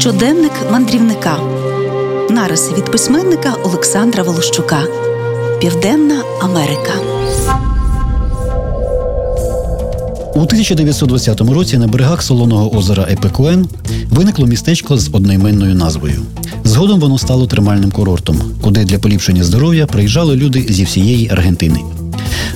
Щоденник мандрівника. Нариси від письменника Олександра Волощука. Південна Америка. У 1920 році на берегах солоного озера Епекуен виникло містечко з одноіменною назвою. Згодом воно стало термальним курортом, куди для поліпшення здоров'я приїжджали люди зі всієї Аргентини.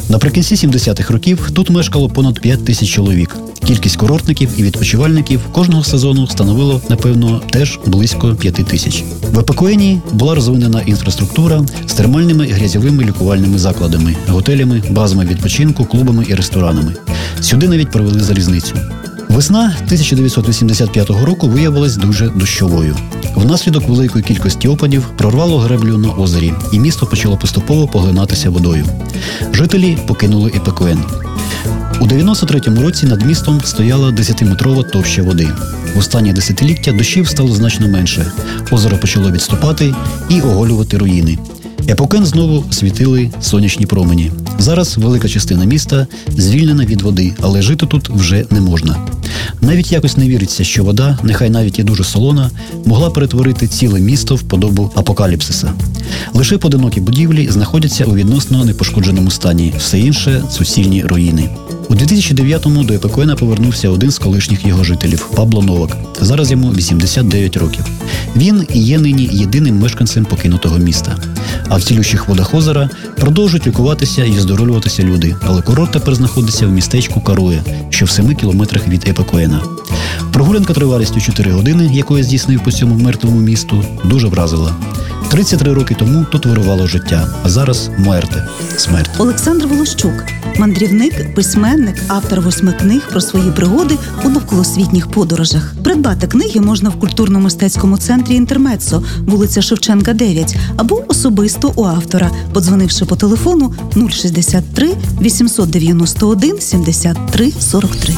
Наприкінці 70-х років тут мешкало понад 5 тисяч чоловік. Кількість курортників і відпочивальників кожного сезону становило, напевно, теж близько 5 тисяч. В Епекуені була розвинена інфраструктура з термальними і грязьовими лікувальними закладами, готелями, базами відпочинку, клубами і ресторанами. Сюди навіть провели залізницю. Весна 1985 року виявилась дуже дощовою. Внаслідок великої кількості опадів прорвало греблю на озері, і місто почало поступово поглинатися водою. Жителі покинули Епекуен. У 93-му році над містом стояла 10-метрова товща води. В останні десятиліття дощів стало значно менше. Озеро почало відступати і оголювати руїни. Епокен знову світили сонячні промені. Зараз велика частина міста звільнена від води, але жити тут вже не можна. Навіть якось не віриться, що вода, нехай навіть і дуже солона, могла перетворити ціле місто в подобу апокаліпсиса. Лише поодинокі будівлі знаходяться у відносно непошкодженому стані, все інше суцільні руїни. У 2009-му до Епекуена повернувся один з колишніх його жителів Пабло Новак. Зараз йому 89 років. Він і є нині єдиним мешканцем покинутого міста. А в цілющих водах озера продовжують лікуватися і оздоровлюватися люди. Але курорт тепер знаходиться в містечку Карує, що в 7 кілометрах від Епекуена. Прогулянка тривалістю 4 години, яку я здійснив по цьому мертвому місту, дуже вразила. 33 роки тому тут вирувало життя, а зараз муерте смерть. Олександр Волощук, мандрівник, письменник, автор восьми книг про свої пригоди у навколосвітніх подорожах. Придбати книги можна в культурно-мистецькому центрі Інтермецо, вулиця Шевченка, 9, або особисто у автора, подзвонивши по телефону 063 891 73 43.